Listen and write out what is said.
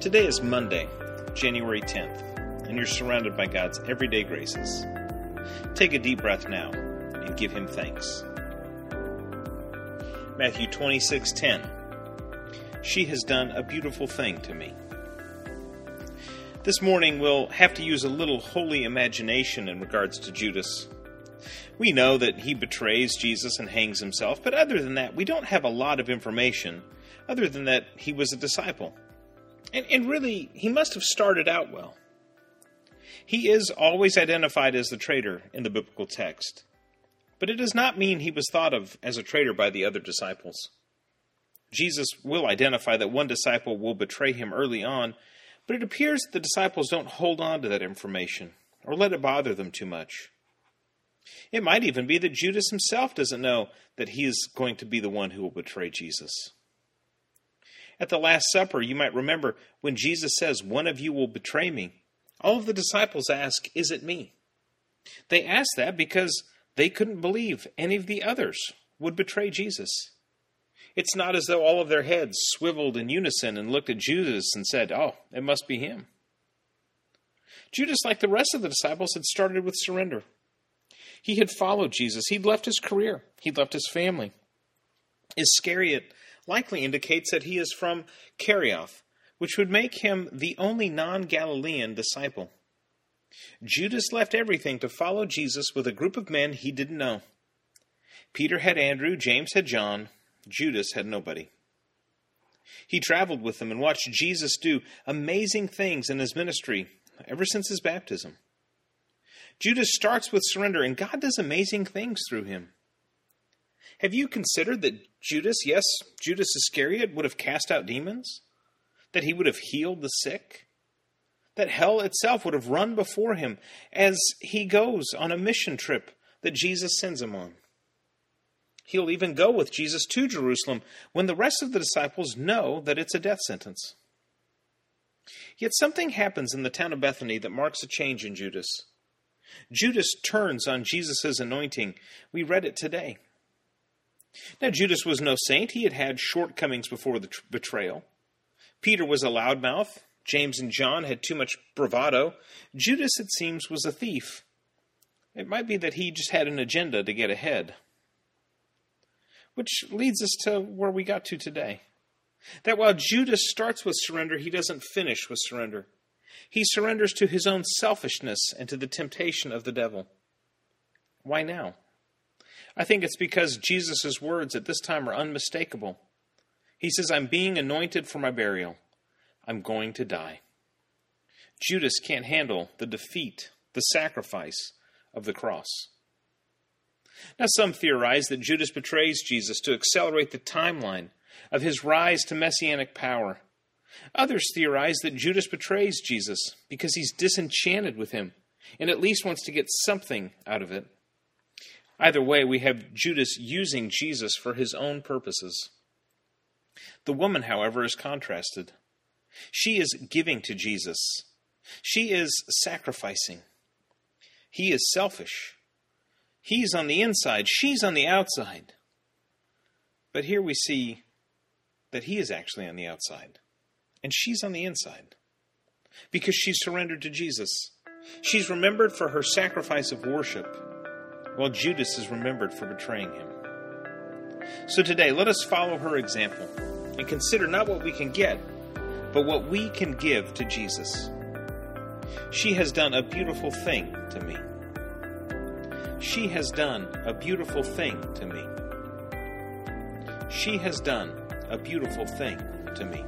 Today is Monday, January 10th, and you're surrounded by God's everyday graces. Take a deep breath now and give him thanks. Matthew 26:10 She has done a beautiful thing to me. This morning we'll have to use a little holy imagination in regards to Judas. We know that he betrays Jesus and hangs himself, but other than that, we don't have a lot of information other than that he was a disciple. And, and really, he must have started out well. He is always identified as the traitor in the biblical text, but it does not mean he was thought of as a traitor by the other disciples. Jesus will identify that one disciple will betray him early on, but it appears that the disciples don't hold on to that information or let it bother them too much. It might even be that Judas himself doesn't know that he is going to be the one who will betray Jesus. At the Last Supper, you might remember when Jesus says, One of you will betray me. All of the disciples ask, Is it me? They ask that because they couldn't believe any of the others would betray Jesus. It's not as though all of their heads swiveled in unison and looked at Judas and said, Oh, it must be him. Judas, like the rest of the disciples, had started with surrender. He had followed Jesus. He'd left his career. He'd left his family. Iscariot likely indicates that he is from Kerioth, which would make him the only non Galilean disciple. Judas left everything to follow Jesus with a group of men he didn't know. Peter had Andrew, James had John, Judas had nobody. He traveled with them and watched Jesus do amazing things in his ministry ever since his baptism. Judas starts with surrender, and God does amazing things through him. Have you considered that Judas, yes, Judas Iscariot, would have cast out demons? That he would have healed the sick? That hell itself would have run before him as he goes on a mission trip that Jesus sends him on? He'll even go with Jesus to Jerusalem when the rest of the disciples know that it's a death sentence. Yet something happens in the town of Bethany that marks a change in Judas. Judas turns on Jesus' anointing. We read it today. Now, Judas was no saint. He had had shortcomings before the betrayal. Peter was a loudmouth. James and John had too much bravado. Judas, it seems, was a thief. It might be that he just had an agenda to get ahead. Which leads us to where we got to today. That while Judas starts with surrender, he doesn't finish with surrender. He surrenders to his own selfishness and to the temptation of the devil. Why now? I think it's because Jesus' words at this time are unmistakable. He says, I'm being anointed for my burial. I'm going to die. Judas can't handle the defeat, the sacrifice of the cross. Now, some theorize that Judas betrays Jesus to accelerate the timeline of his rise to messianic power. Others theorize that Judas betrays Jesus because he's disenchanted with him and at least wants to get something out of it. Either way, we have Judas using Jesus for his own purposes. The woman, however, is contrasted. She is giving to Jesus, she is sacrificing. He is selfish. He's on the inside, she's on the outside. But here we see that he is actually on the outside, and she's on the inside because she's surrendered to Jesus. She's remembered for her sacrifice of worship while Judas is remembered for betraying him. So today, let us follow her example and consider not what we can get, but what we can give to Jesus. She has done a beautiful thing to me. She has done a beautiful thing to me. She has done a beautiful thing to me.